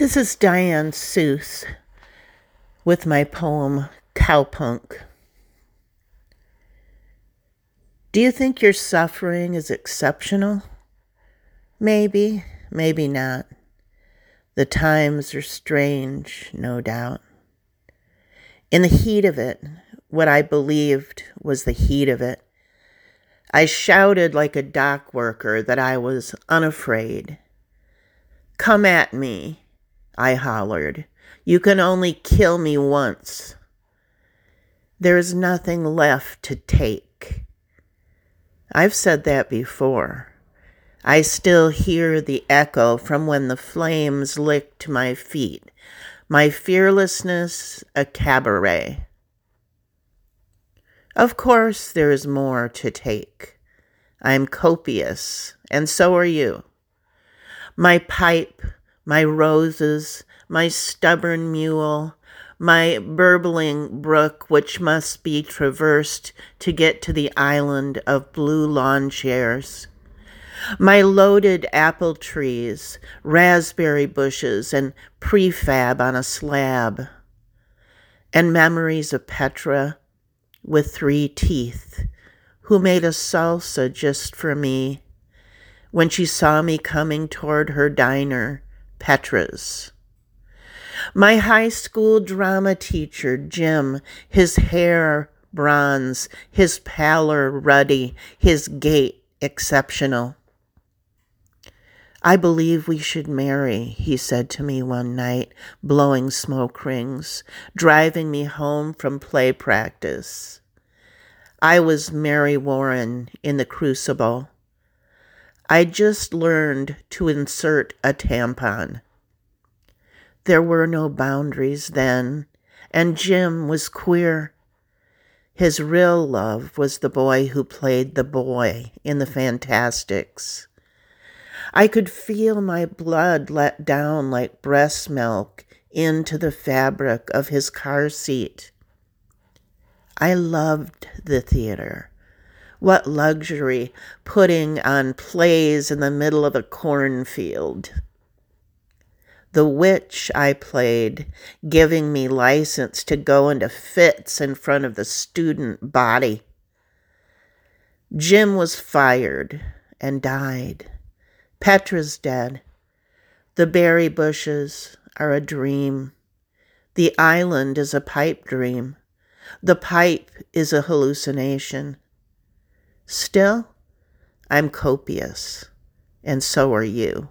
This is Diane Seuss with my poem Cowpunk. Do you think your suffering is exceptional? Maybe, maybe not. The times are strange, no doubt. In the heat of it, what I believed was the heat of it, I shouted like a dock worker that I was unafraid. Come at me, I hollered. You can only kill me once. There is nothing left to take. I've said that before. I still hear the echo from when the flames licked my feet, my fearlessness a cabaret. Of course, there is more to take. I am copious, and so are you. My pipe, my roses, my stubborn mule, my burbling brook, which must be traversed to get to the island of blue lawn chairs. My loaded apple trees, raspberry bushes, and prefab on a slab. And memories of Petra with three teeth, who made a salsa just for me when she saw me coming toward her diner, Petra's. My high school drama teacher, Jim, his hair bronze, his pallor ruddy, his gait exceptional. I believe we should marry, he said to me one night, blowing smoke rings, driving me home from play practice. I was Mary Warren in the crucible. I just learned to insert a tampon. There were no boundaries then, and Jim was queer. His real love was the boy who played the boy in the Fantasticks. I could feel my blood let down like breast milk into the fabric of his car seat. I loved the theater. What luxury putting on plays in the middle of a cornfield. The witch I played, giving me license to go into fits in front of the student body. Jim was fired and died. Petra's dead. The berry bushes are a dream. The island is a pipe dream. The pipe is a hallucination. Still, I'm copious, and so are you.